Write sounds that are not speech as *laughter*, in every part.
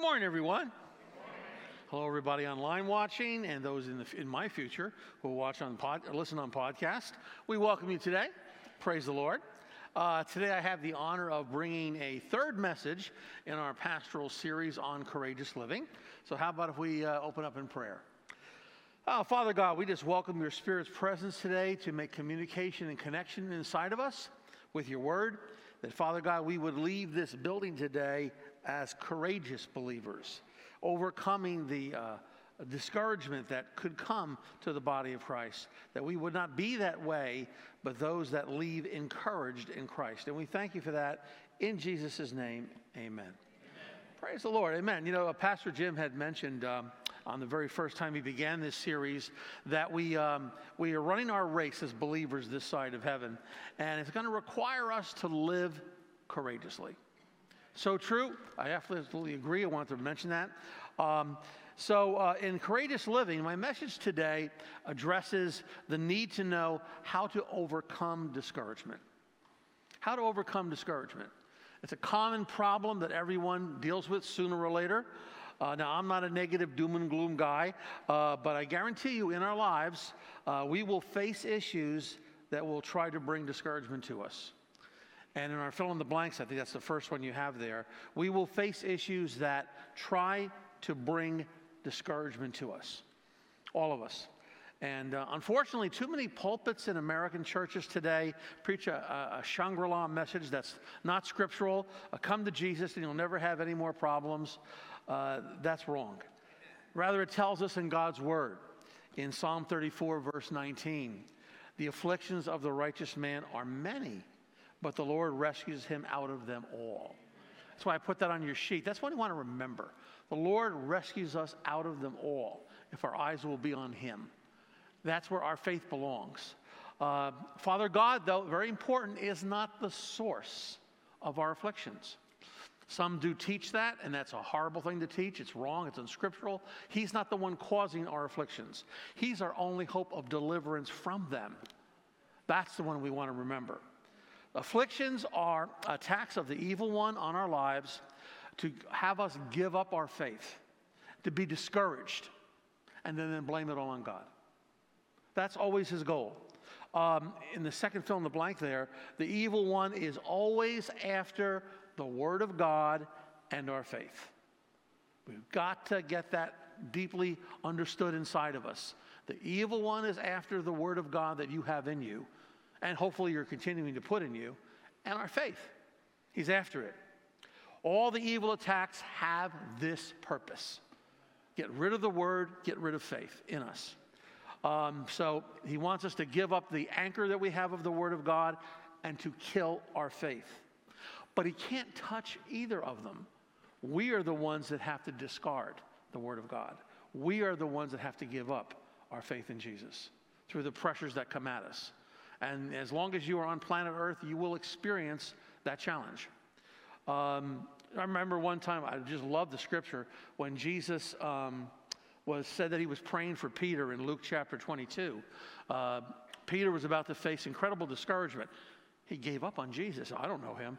Good morning, everyone. Hello, everybody online watching, and those in, the, in my future who will watch on pod, listen on podcast. We welcome you today. Praise the Lord. Uh, today, I have the honor of bringing a third message in our pastoral series on courageous living. So, how about if we uh, open up in prayer? Oh, Father God, we just welcome your Spirit's presence today to make communication and connection inside of us with your word. That, Father God, we would leave this building today as courageous believers, overcoming the uh, discouragement that could come to the body of Christ. That we would not be that way, but those that leave encouraged in Christ. And we thank you for that. In Jesus' name, amen. amen. Praise the Lord. Amen. You know, uh, Pastor Jim had mentioned. Um, on the very first time he began this series that we, um, we are running our race as believers this side of heaven, and it's going to require us to live courageously. So true. I absolutely agree. I wanted to mention that. Um, so, uh, in courageous living, my message today addresses the need to know how to overcome discouragement. How to overcome discouragement. It's a common problem that everyone deals with sooner or later. Uh, now, I'm not a negative doom and gloom guy, uh, but I guarantee you in our lives, uh, we will face issues that will try to bring discouragement to us. And in our fill in the blanks, I think that's the first one you have there, we will face issues that try to bring discouragement to us, all of us. And uh, unfortunately, too many pulpits in American churches today preach a, a Shangri La message that's not scriptural. Uh, come to Jesus and you'll never have any more problems. Uh, that's wrong. Rather, it tells us in God's Word, in Psalm 34, verse 19, the afflictions of the righteous man are many, but the Lord rescues him out of them all. That's why I put that on your sheet. That's what you want to remember. The Lord rescues us out of them all if our eyes will be on Him. That's where our faith belongs. Uh, Father God, though, very important, is not the source of our afflictions. Some do teach that, and that's a horrible thing to teach. It's wrong, it's unscriptural. He's not the one causing our afflictions, He's our only hope of deliverance from them. That's the one we want to remember. Afflictions are attacks of the evil one on our lives to have us give up our faith, to be discouraged, and then, then blame it all on God. That's always his goal. Um, in the second fill in the blank there, the evil one is always after the Word of God and our faith. We've got to get that deeply understood inside of us. The evil one is after the Word of God that you have in you and hopefully you're continuing to put in you, and our faith. He's after it. All the evil attacks have this purpose get rid of the word, get rid of faith in us. Um, so he wants us to give up the anchor that we have of the word of God and to kill our faith. But he can't touch either of them. We are the ones that have to discard the word of God. We are the ones that have to give up our faith in Jesus through the pressures that come at us. And as long as you are on planet Earth, you will experience that challenge. Um, I remember one time, I just love the scripture, when Jesus um, was said that he was praying for Peter in Luke chapter 22. Uh, Peter was about to face incredible discouragement. He gave up on Jesus. I don't know him.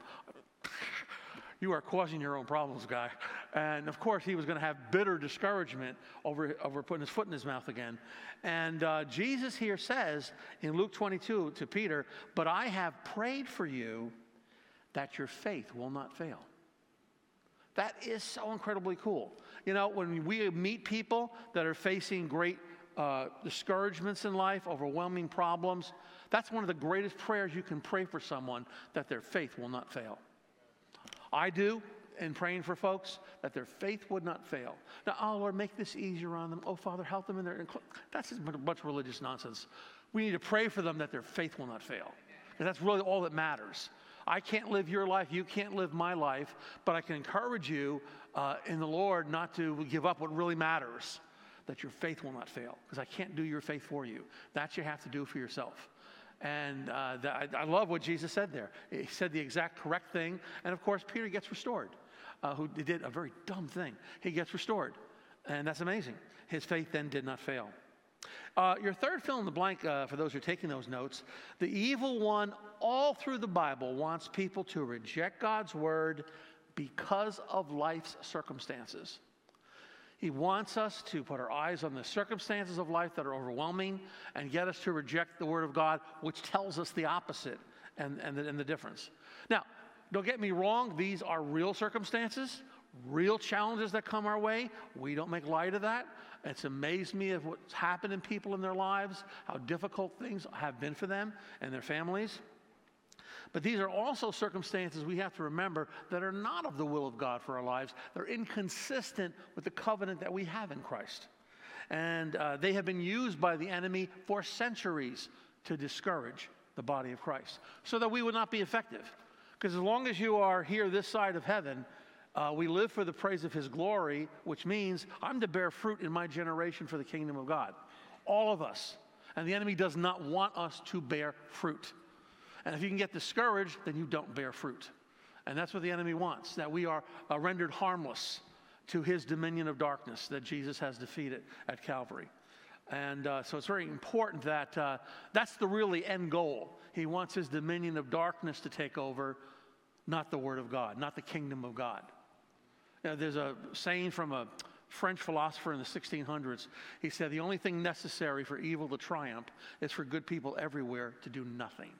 *laughs* you are causing your own problems, guy. And of course, he was going to have bitter discouragement over, over putting his foot in his mouth again. And uh, Jesus here says in Luke 22 to Peter, But I have prayed for you that your faith will not fail. That is so incredibly cool. You know, when we meet people that are facing great uh, discouragements in life, overwhelming problems, that's one of the greatest prayers you can pray for someone that their faith will not fail. I do in praying for folks that their faith would not fail. Now, oh Lord, make this easier on them. Oh Father, help them in their. That's a bunch of religious nonsense. We need to pray for them that their faith will not fail. And that's really all that matters. I can't live your life, you can't live my life, but I can encourage you uh, in the Lord not to give up what really matters, that your faith will not fail, because I can't do your faith for you. That you have to do for yourself. And uh, I, I, love what Jesus said there. He said the exact correct thing. And of course, Peter gets restored, uh, who did a very dumb thing. He gets restored. And that's amazing. His faith then did not fail. Uh, your third fill in the blank, uh, for those who are taking those notes, the evil one all through the Bible wants people to reject God's word, because of life's circumstances. He wants us to put our eyes on the circumstances of life that are overwhelming and get us to reject the Word of God, which tells us the opposite and, and, the, and the difference. Now, don't get me wrong, these are real circumstances, real challenges that come our way. We don't make light of that. It's amazed me of what's happened in people in their lives, how difficult things have been for them and their families. But these are also circumstances we have to remember that are not of the will of God for our lives. They're inconsistent with the covenant that we have in Christ. And uh, they have been used by the enemy for centuries to discourage the body of Christ so that we would not be effective. Because as long as you are here this side of heaven, uh, we live for the praise of his glory, which means I'm to bear fruit in my generation for the kingdom of God. All of us. And the enemy does not want us to bear fruit. And if you can get discouraged, then you don't bear fruit. And that's what the enemy wants that we are uh, rendered harmless to his dominion of darkness that Jesus has defeated at Calvary. And uh, so it's very important that uh, that's the really end goal. He wants his dominion of darkness to take over, not the Word of God, not the kingdom of God. Know, there's a saying from a French philosopher in the 1600s. He said, The only thing necessary for evil to triumph is for good people everywhere to do nothing.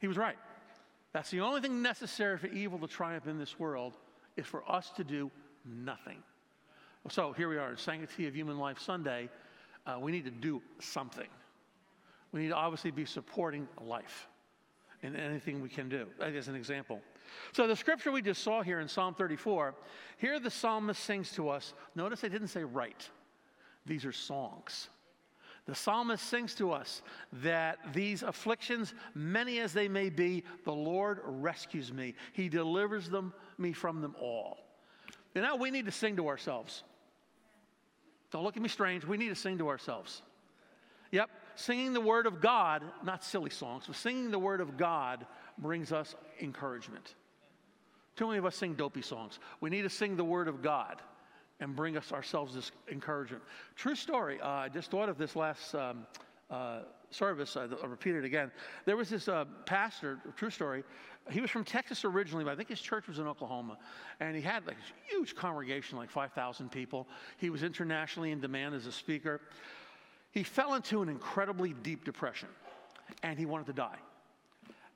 He was right. That's the only thing necessary for evil to triumph in this world is for us to do nothing. So here we are, Sanctity of Human Life Sunday. Uh, we need to do something. We need to obviously be supporting life in anything we can do, as an example. So the scripture we just saw here in Psalm 34, here the psalmist sings to us. Notice I didn't say write. These are songs. The psalmist sings to us that these afflictions, many as they may be, the Lord rescues me. He delivers them, me from them all. And now we need to sing to ourselves. Don't look at me strange. We need to sing to ourselves. Yep, singing the word of God, not silly songs, but singing the word of God brings us encouragement. Too many of us sing dopey songs. We need to sing the word of God and bring us ourselves this encouragement. True story. Uh, I just thought of this last um, uh, service. I, will repeat it again. There was this uh, pastor, true story. He was from Texas originally, but I think his church was in Oklahoma. And he had like a huge congregation, like 5,000 people. He was internationally in demand as a speaker. He fell into an incredibly deep depression and he wanted to die.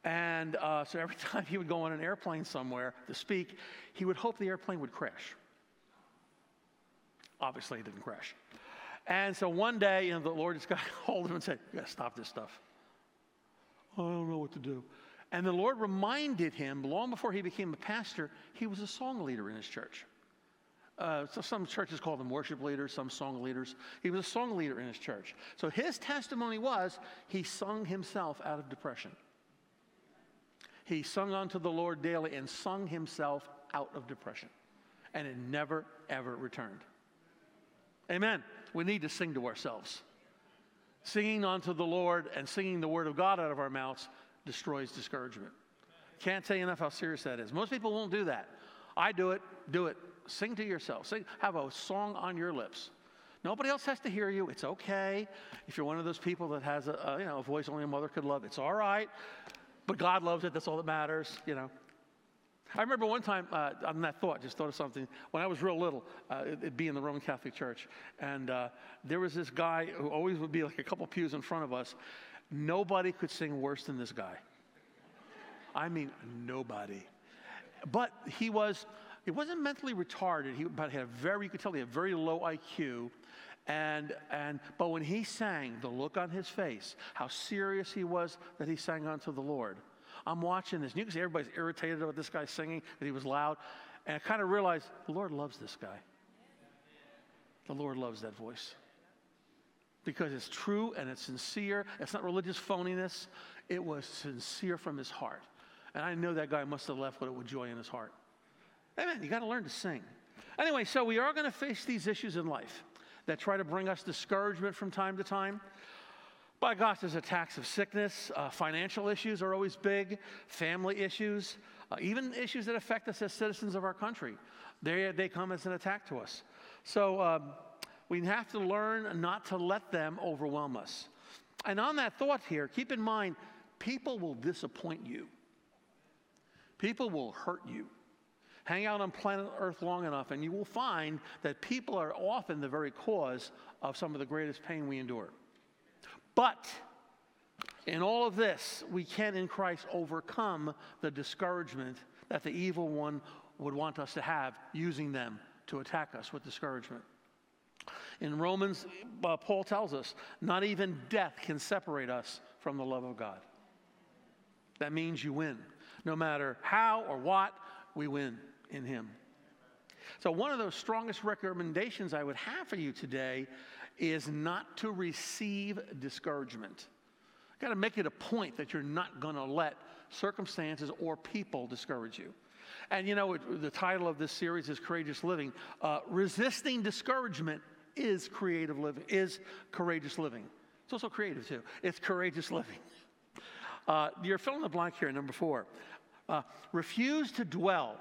And uh, so every *laughs* time he would go on an airplane somewhere to speak, he would hope the airplane would crash. Obviously, it didn't crash. And so one day, you know, the Lord just got *laughs* hold of him and said, You gotta stop this stuff. I don't know what to do. And the Lord reminded him, long before he became a pastor, he was a song leader in his church. Uh, so some churches call them worship leaders, some song leaders. He was a song leader in his church. So his testimony was he sung himself out of depression. He sung unto the Lord daily and sung himself out of depression. And it never, ever returned. Amen. We need to sing to ourselves. Singing unto the Lord and singing the word of God out of our mouths destroys discouragement. Can't tell you enough how serious that is. Most people won't do that. I do it. Do it. Sing to yourself. Sing, have a song on your lips. Nobody else has to hear you. It's okay. If you're one of those people that has a, a, you know a voice only a mother could love, it's all right. But God loves it. That's all that matters. You know. I remember one time uh, on that thought, just thought of something. When I was real little, uh, it'd be in the Roman Catholic Church, and uh, there was this guy who always would be like a couple pews in front of us. Nobody could sing worse than this guy. I mean, nobody. But he was, he wasn't mentally retarded, he, but he had a very, you could tell he had very low IQ. And, and, but when he sang, the look on his face, how serious he was that he sang unto the Lord. I'm watching this. And you can see everybody's irritated about this guy singing, that he was loud. And I kind of realized the Lord loves this guy. The Lord loves that voice. Because it's true and it's sincere. It's not religious phoniness. It was sincere from his heart. And I know that guy must have left with it with joy in his heart. Amen. You got to learn to sing. Anyway, so we are going to face these issues in life that try to bring us discouragement from time to time. By gosh, there's attacks of sickness. Uh, financial issues are always big, family issues, uh, even issues that affect us as citizens of our country. They, they come as an attack to us. So um, we have to learn not to let them overwhelm us. And on that thought here, keep in mind, people will disappoint you. People will hurt you. Hang out on planet Earth long enough, and you will find that people are often the very cause of some of the greatest pain we endure. But in all of this, we can in Christ overcome the discouragement that the evil one would want us to have, using them to attack us with discouragement. In Romans, uh, Paul tells us, not even death can separate us from the love of God. That means you win. No matter how or what, we win in Him. So, one of those strongest recommendations I would have for you today is not to receive discouragement. You've Got to make it a point that you're not going to let circumstances or people discourage you. And you know, the title of this series is Courageous Living. Uh, resisting discouragement is creative living, is courageous living. It's also creative too. It's courageous living. Uh, you're filling the blank here, number four. Uh, refuse to dwell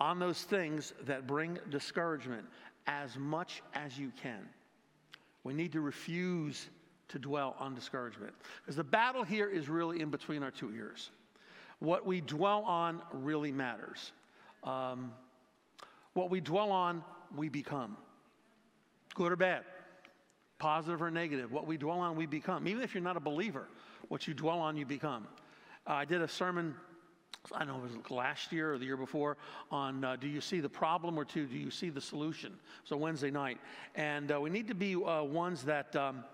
on those things that bring discouragement as much as you can. We need to refuse to dwell on discouragement because the battle here is really in between our two ears. What we dwell on really matters. Um, what we dwell on, we become. Good or bad, positive or negative. What we dwell on, we become. Even if you're not a believer, what you dwell on, you become. Uh, I did a sermon, I know, it was last year or the year before, on uh, do you see the problem or two, do you see the solution? So Wednesday night. And uh, we need to be uh, ones that um,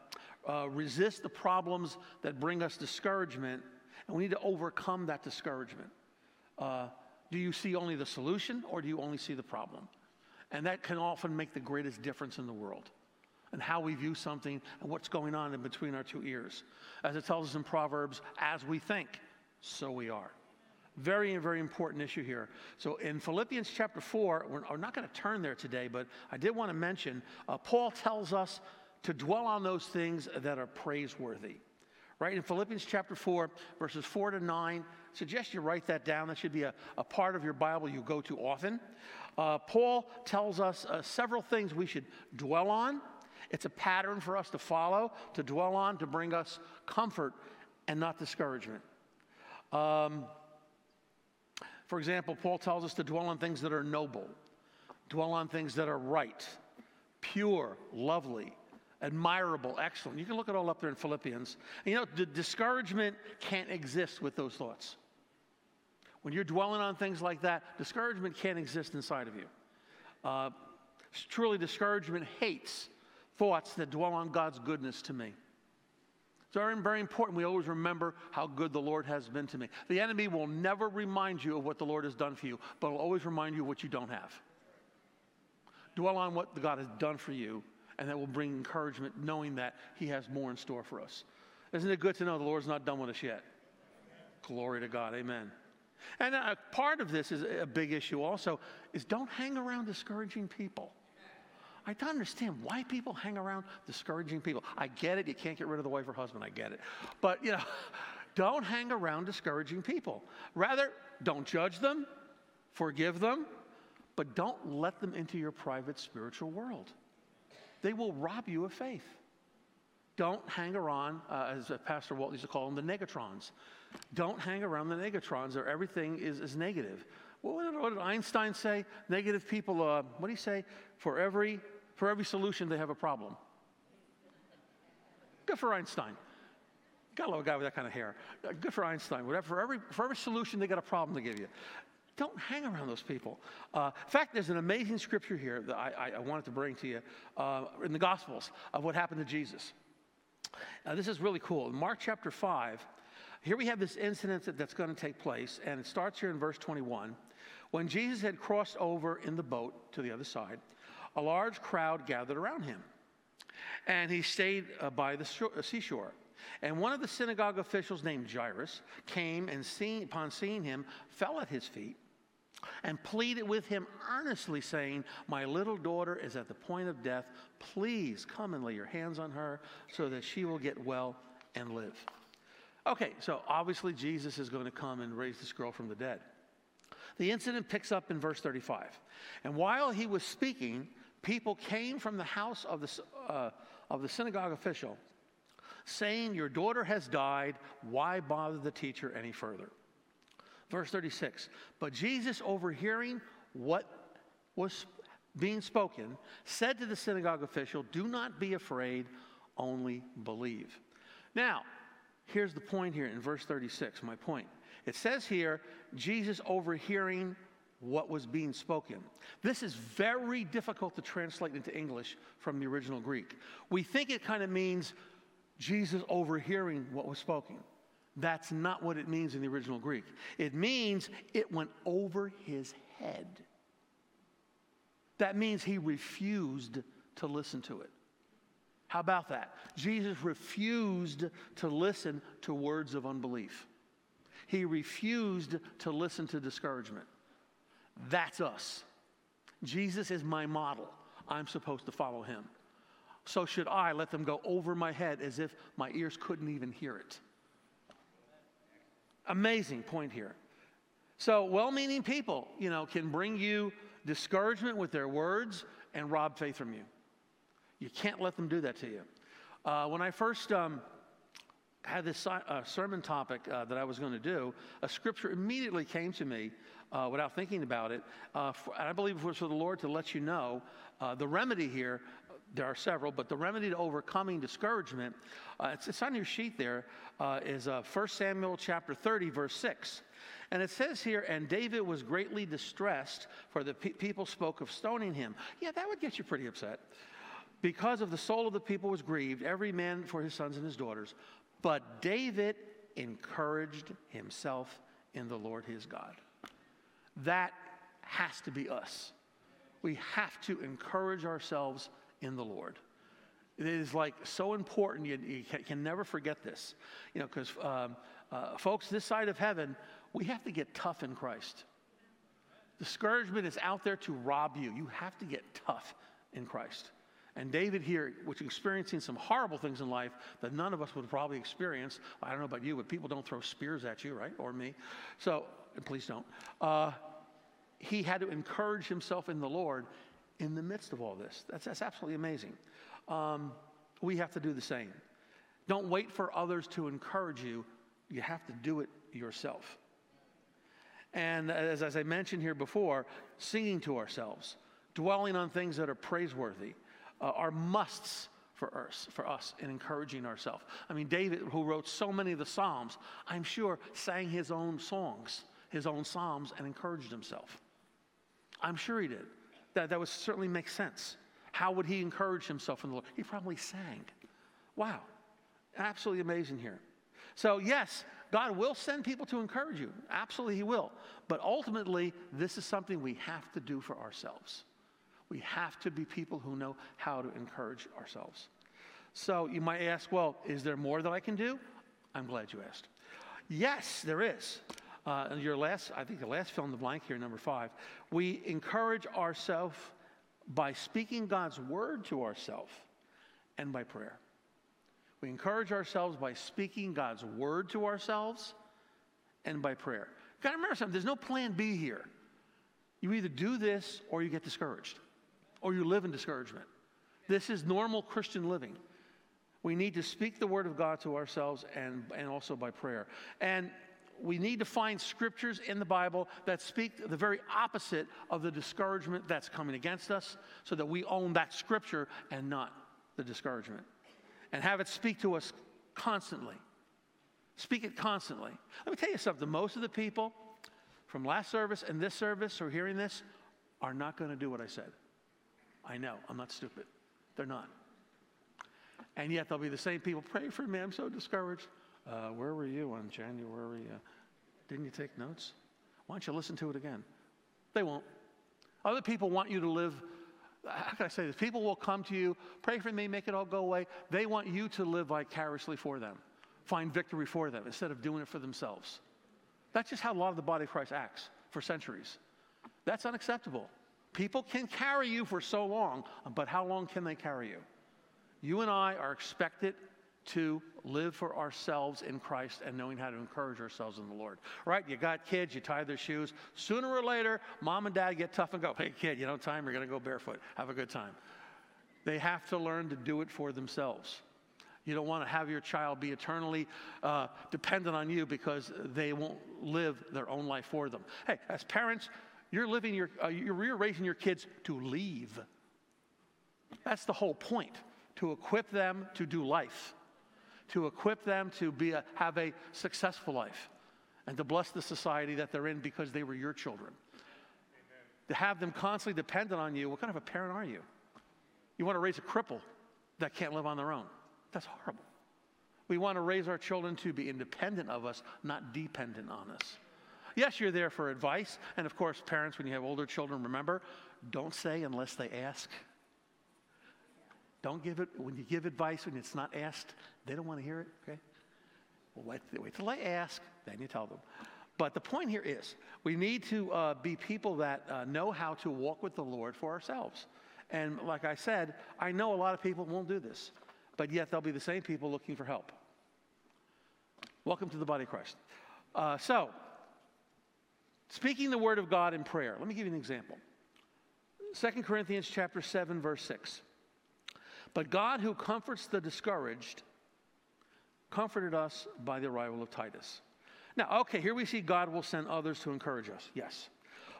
uh, resist the problems that bring us discouragement and we need to overcome that discouragement. Uh, do you see only the solution or do you only see the problem? And that can often make the greatest difference in the world and how we view something and what's going on in between our two ears. As it tells us in Proverbs, as we think, so we are. Very, very important issue here. So in Philippians chapter 4, we're, we're not going to turn there today, but I did want to mention uh, Paul tells us to dwell on those things that are praiseworthy right? In Philippians chapter 4, verses 4 to 9, I suggest you write that down. That should be a, a part of your Bible you go to often. Uh, Paul tells us uh, several things we should dwell on. It's a pattern for us to follow, to dwell on, to bring us comfort and not discouragement. Um, for example, Paul tells us to dwell on things that are noble, dwell on things that are right, pure, lovely, admirable, excellent. You can look it all up there in Philippians. And you know, the discouragement can't exist with those thoughts. When you're dwelling on things like that, discouragement can't exist inside of you. Uh, truly, discouragement hates thoughts that dwell on God's goodness to me. It's very, very important we always remember how good the Lord has been to me. The enemy will never remind you of what the Lord has done for you, but will always remind you of what you don't have. Dwell on what God has done for you and that will bring encouragement knowing that He has more in store for us. Isn't it good to know the Lord's not done with us yet? Glory to God. Amen. And a part of this is a big issue also is don't hang around discouraging people. I don't understand why people hang around discouraging people. I get it. You can't get rid of the wife or husband. I get it. But, you know, *laughs* don't hang around discouraging people. Rather, don't judge them, forgive them, but don't let them into your private spiritual world they will rob you of faith. Don't hang around, uh, as Pastor Walt used to call them, the negatrons. Don't hang around the negatrons, or everything is, is negative. What did, Einstein say? Negative people, uh, what do you say? For every, for every solution, they have a problem. Good for Einstein. Got a love a guy with that kind of hair. Uh, good for Einstein. Whatever, for every, for every solution, they got a problem to give you. Don't hang around those people. Uh, in fact, there's an amazing scripture here that I, I wanted to bring to you uh, in the Gospels of what happened to Jesus. Now, this is really cool. In Mark chapter 5, here we have this incident that, that's going to take place, and it starts here in verse 21. When Jesus had crossed over in the boat to the other side, a large crowd gathered around him, and he stayed uh, by the uh, seashore. And one of the synagogue officials named Jairus came and seeing, upon seeing him, fell at his feet and pleaded with him earnestly, saying, My little daughter is at the point of death. Please come and lay your hands on her so that she will get well and live. Okay, so obviously Jesus is going to come and raise this girl from the dead. The incident picks up in verse 35. And while he was speaking, people came from the house of the, uh, of the synagogue official, saying, Your daughter has died. Why bother the teacher any further? Verse 36 But Jesus, overhearing what was being spoken, said to the synagogue official, Do not be afraid, only believe. Now, here's the point here in verse 36, my point. It says here, Jesus overhearing what was being spoken. This is very difficult to translate into English from the original Greek. We think it kind of means Jesus overhearing what was spoken. That's not what it means in the original Greek. It means it went over his head. That means he refused to listen to it. How about that? Jesus refused to listen to words of unbelief. He refused to listen to discouragement. That's us. Jesus is my model. I'm supposed to follow him. So should I let them go over my head as if my ears couldn't even hear it. Amazing point here. So, well meaning people, you know, can bring you discouragement with their words and rob faith from you. You can't let them do that to you. Uh, when I first um, had this uh, sermon topic uh, that I was going to do, a scripture immediately came to me uh, without thinking about it. Uh, for, I believe it was for the Lord to let you know uh, the remedy here. There are several, but the remedy to overcoming discouragement, it's, it's, on your sheet there, is 1 Samuel chapter 30, verse 6. And it says here, and David was greatly distressed, for the pe- people spoke of stoning him. Yeah, that would get you pretty upset. Because of the soul of the people was grieved, every man for his sons and his daughters. But David encouraged himself in the Lord his God. That has to be us. We have to encourage ourselves in the Lord. It is like so important. You, you can, never forget this. You know, because um, uh, folks, this side of heaven, we have to get tough in Christ. Discouragement is out there to rob you. You have to get tough in Christ. And David here, which experiencing some horrible things in life that none of us would probably experience. I don't know about you, but people don't throw spears at you, right? Or me. So please don't. Uh, he had to encourage himself in the Lord in the midst of all this. That's, that's absolutely amazing. Um, we have to do the same. Don't wait for others to encourage you, you have to do it yourself. And as, as I mentioned here before, singing to ourselves, dwelling on things that are praiseworthy, uh, are musts for us, for us in encouraging ourselves. I mean, David, who wrote so many of the Psalms, I'm sure sang his own songs, his own Psalms, and encouraged himself. I'm sure he did. That, that would certainly make sense. How would he encourage himself in the Lord? He probably sang. Wow. Absolutely amazing here. So, yes, God will send people to encourage you. Absolutely, He will. But ultimately, this is something we have to do for ourselves. We have to be people who know how to encourage ourselves. So, you might ask, well, is there more that I can do? I'm glad you asked. Yes, there is. Uh, your last, I think the last fill in the blank here, number five, we encourage ourselves by speaking God's word to ourselves and by prayer. We encourage ourselves by speaking God's word to ourselves and by prayer. You gotta remember something, there's no plan B here. You either do this or you get discouraged, or you live in discouragement. This is normal Christian living. We need to speak the word of God to ourselves and, and also by prayer. And we need to find scriptures in the Bible that speak the very opposite of the discouragement that's coming against us so that we own that scripture and not the discouragement and have it speak to us constantly. Speak it constantly. Let me tell you something. Most of the people from last service and this service who are hearing this are not going to do what I said. I know. I'm not stupid. They're not. And yet they'll be the same people. Pray for me. I'm so discouraged. Uh, where were you on January? Uh, didn't you take notes? Why don't you listen to it again? They won't. Other people want you to live how can I say this? People will come to you, pray for me, make it all go away. They want you to live vicariously for them, find victory for them instead of doing it for themselves. That's just how a lot of the body of Christ acts for centuries. That's unacceptable. People can carry you for so long, but how long can they carry you? You and I are expected to live for ourselves in Christ and knowing how to encourage ourselves in the Lord. Right? You got kids, you tie their shoes. Sooner or later, mom and dad get tough and go, hey, kid, you don't time, you're going to go barefoot. Have a good time. They have to learn to do it for themselves. You don't want to have your child be eternally uh, dependent on you because they won't live their own life for them. Hey, as parents, you're living your, uh, you're raising your kids to leave. That's the whole point to equip them to do life, to equip them to be a, have a successful life, and to bless the society that they're in because they were your children. Amen. To have them constantly dependent on you, what kind of a parent are you? You want to raise a cripple that can't live on their own. That's horrible. We want to raise our children to be independent of us, not dependent on us. Yes, you're there for advice. And of course, parents, when you have older children, remember, don't say unless they ask. Don't give it, when you give advice when it's not asked, they don't want to hear it, okay? Well, wait, wait till they ask, then you tell them. But the point here is we need to uh, be people that uh, know how to walk with the Lord for ourselves. And like I said, I know a lot of people won't do this but yet they'll be the same people looking for help. Welcome to the body of Christ. Uh, so, speaking the word of God in prayer. Let me give you an example. 2 Corinthians chapter 7 verse 6. But God who comforts the discouraged comforted us by the arrival of Titus. Now, okay, here we see God will send others to encourage us. Yes.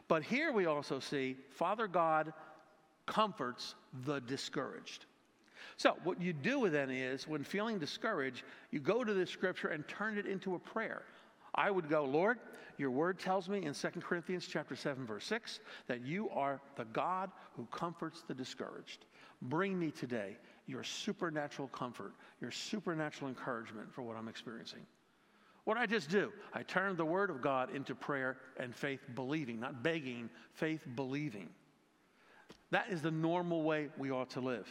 But here we also see Father God comforts the discouraged. So, what you do then is, when feeling discouraged, you go to this scripture and turn it into a prayer. I would go, Lord, your word tells me in 2 Corinthians chapter 7 verse 6 that you are the God who comforts the discouraged. Bring me today your supernatural comfort, your supernatural encouragement for what I'm experiencing. What I just do, I turn the word of God into prayer and faith believing, not begging, faith believing. That is the normal way we ought to live.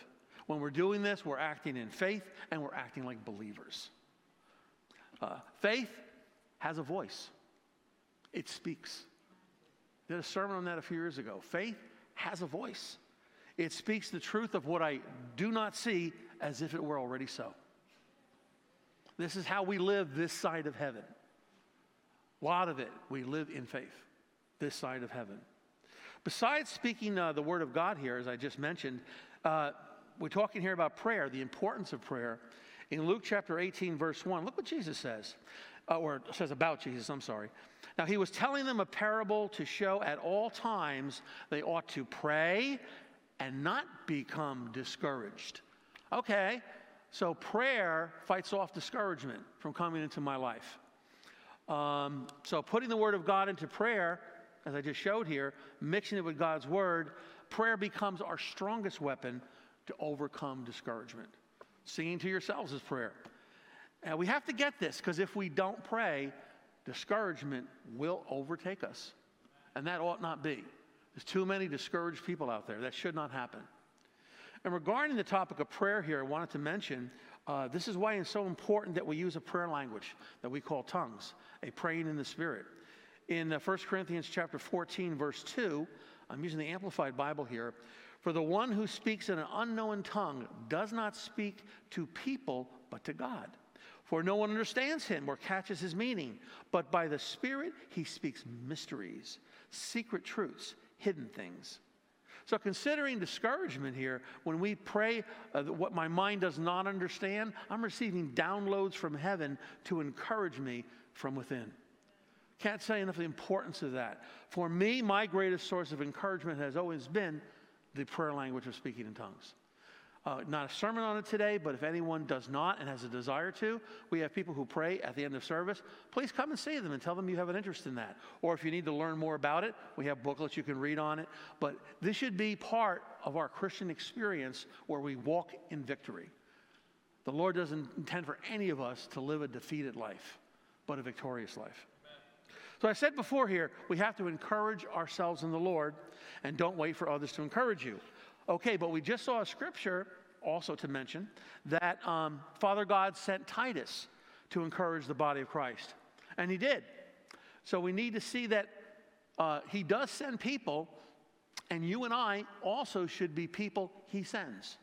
When we're doing this, we're acting in faith and we're acting like believers. Uh, faith has a voice, it speaks. Did a sermon on that a few years ago. Faith has a voice. It speaks the truth of what I do not see as if it were already so. This is how we live this side of heaven. A lot of it, we live in faith, this side of heaven. Besides speaking uh, the word of God here, as I just mentioned, uh, we're talking here about prayer, the importance of prayer. In Luke chapter 18, verse 1, look what Jesus says, uh, or says about Jesus, I'm sorry. Now, he was telling them a parable to show at all times they ought to pray and not become discouraged. Okay, so prayer fights off discouragement from coming into my life. Um, so, putting the Word of God into prayer, as I just showed here, mixing it with God's Word, prayer becomes our strongest weapon to overcome discouragement. Singing to yourselves is prayer. And we have to get this because if we don't pray, discouragement will overtake us. And that ought not be. There's too many discouraged people out there. That should not happen. And regarding the topic of prayer here, I wanted to mention uh, this is why it's so important that we use a prayer language that we call tongues, a praying in the Spirit. In uh, 1 Corinthians chapter 14, verse 2, I'm using the Amplified Bible here. For the one who speaks in an unknown tongue does not speak to people, but to God. For no one understands him or catches his meaning, but by the Spirit he speaks mysteries, secret truths, hidden things. So, considering discouragement here, when we pray uh, what my mind does not understand, I'm receiving downloads from heaven to encourage me from within. Can't say enough the importance of that. For me, my greatest source of encouragement has always been the prayer language of speaking in tongues. Uh, not a sermon on it today, but if anyone does not and has a desire to, we have people who pray at the end of service. Please come and see them and tell them you have an interest in that. Or if you need to learn more about it, we have booklets you can read on it. But this should be part of our Christian experience where we walk in victory. The Lord doesn't intend for any of us to live a defeated life, but a victorious life. So I said before here, we have to encourage ourselves in the Lord and don't wait for others to encourage you. Okay, but we just saw a scripture also to mention that um, Father God sent Titus to encourage the body of Christ. And he did. So we need to see that uh, he does send people, and you and I also should be people he sends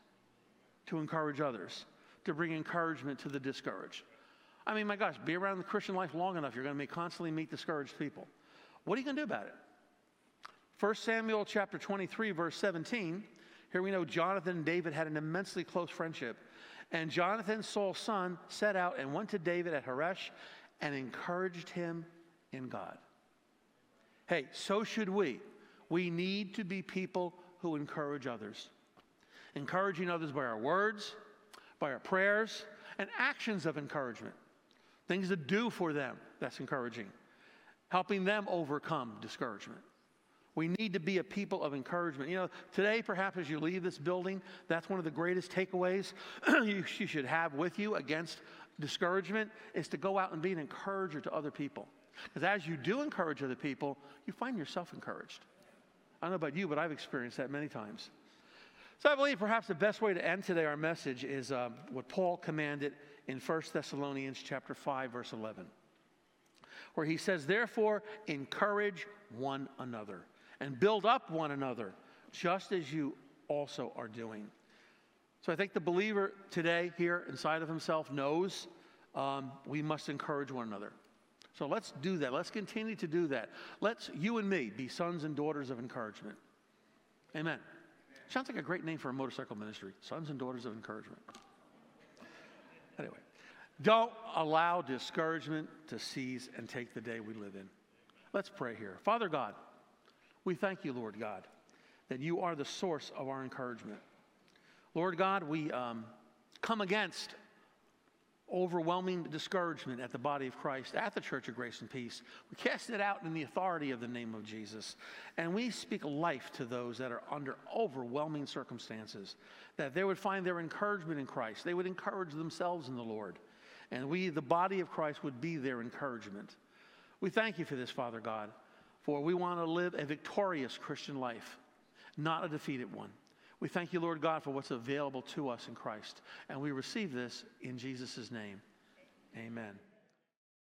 to encourage others, to bring encouragement to the discouraged. I mean, my gosh, be around the Christian life long enough, you're going to constantly meet discouraged people. What are you going to do about it? 1 Samuel chapter 23, verse 17. Here we know Jonathan and David had an immensely close friendship. And Jonathan, Saul's son, set out and went to David at Horesh and encouraged him in God. Hey, so should we. We need to be people who encourage others. Encouraging others by our words, by our prayers, and actions of encouragement. Things to do for them, that's encouraging. Helping them overcome discouragement. We need to be a people of encouragement. You know, today, perhaps as you leave this building, that's one of the greatest takeaways *clears throat* you, you should have with you against discouragement is to go out and be an encourager to other people. Because as you do encourage other people, you find yourself encouraged. I don't know about you, but I've experienced that many times. So I believe perhaps the best way to end today our message is uh, what Paul commanded in 1 Thessalonians chapter 5, verse 11, where he says, Therefore, encourage one another and build up one another, just as you also are doing. So I think the believer today, here inside of himself, knows um, we must encourage one another. So let's do that. Let's continue to do that. Let's, you and me, be sons and daughters of encouragement. Amen. Sounds like a great name for a motorcycle ministry Sons and Daughters of Encouragement. Anyway, don't allow discouragement to seize and take the day we live in. Let's pray here. Father God, we thank you, Lord God, that you are the source of our encouragement. Lord God, we um, come against overwhelming discouragement at the body of Christ, at the Church of Grace and Peace. We cast it out in the authority of the name of Jesus. And we speak life to those that are under overwhelming circumstances, that they would find their encouragement in Christ. They would encourage themselves in the Lord. And we, the body of Christ, would be their encouragement. We thank you for this, Father God. For we want to live a victorious Christian life, not a defeated one. We thank you, Lord God, for what's available to us in Christ. And we receive this in Jesus' name. Amen.